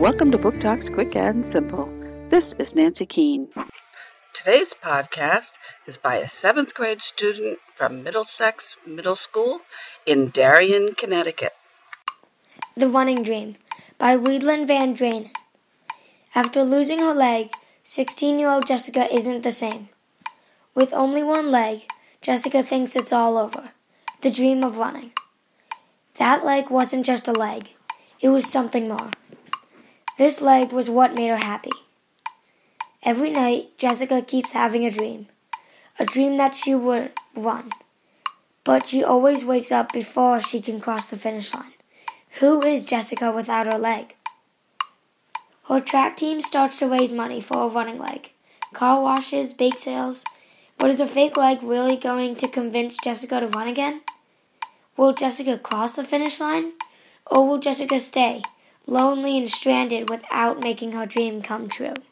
Welcome to Book Talks Quick and Simple. This is Nancy Keane. Today's podcast is by a seventh grade student from Middlesex Middle School in Darien, Connecticut. The Running Dream by Wendelin Van Draanen. After losing her leg, 16 year old Jessica isn't the same. With only one leg, Jessica thinks it's all over. The dream of running. That leg wasn't just a leg, it was something more. This leg was what made her happy. Every night, Jessica keeps having a dream. A dream that she would run. But she always wakes up before she can cross the finish line. Who is Jessica without her leg? Her track team starts to raise money for a running leg. Car washes, bake sales. But is a fake leg really going to convince Jessica to run again? Will Jessica cross the finish line? Or will Jessica stay, lonely and stranded without making her dream come true?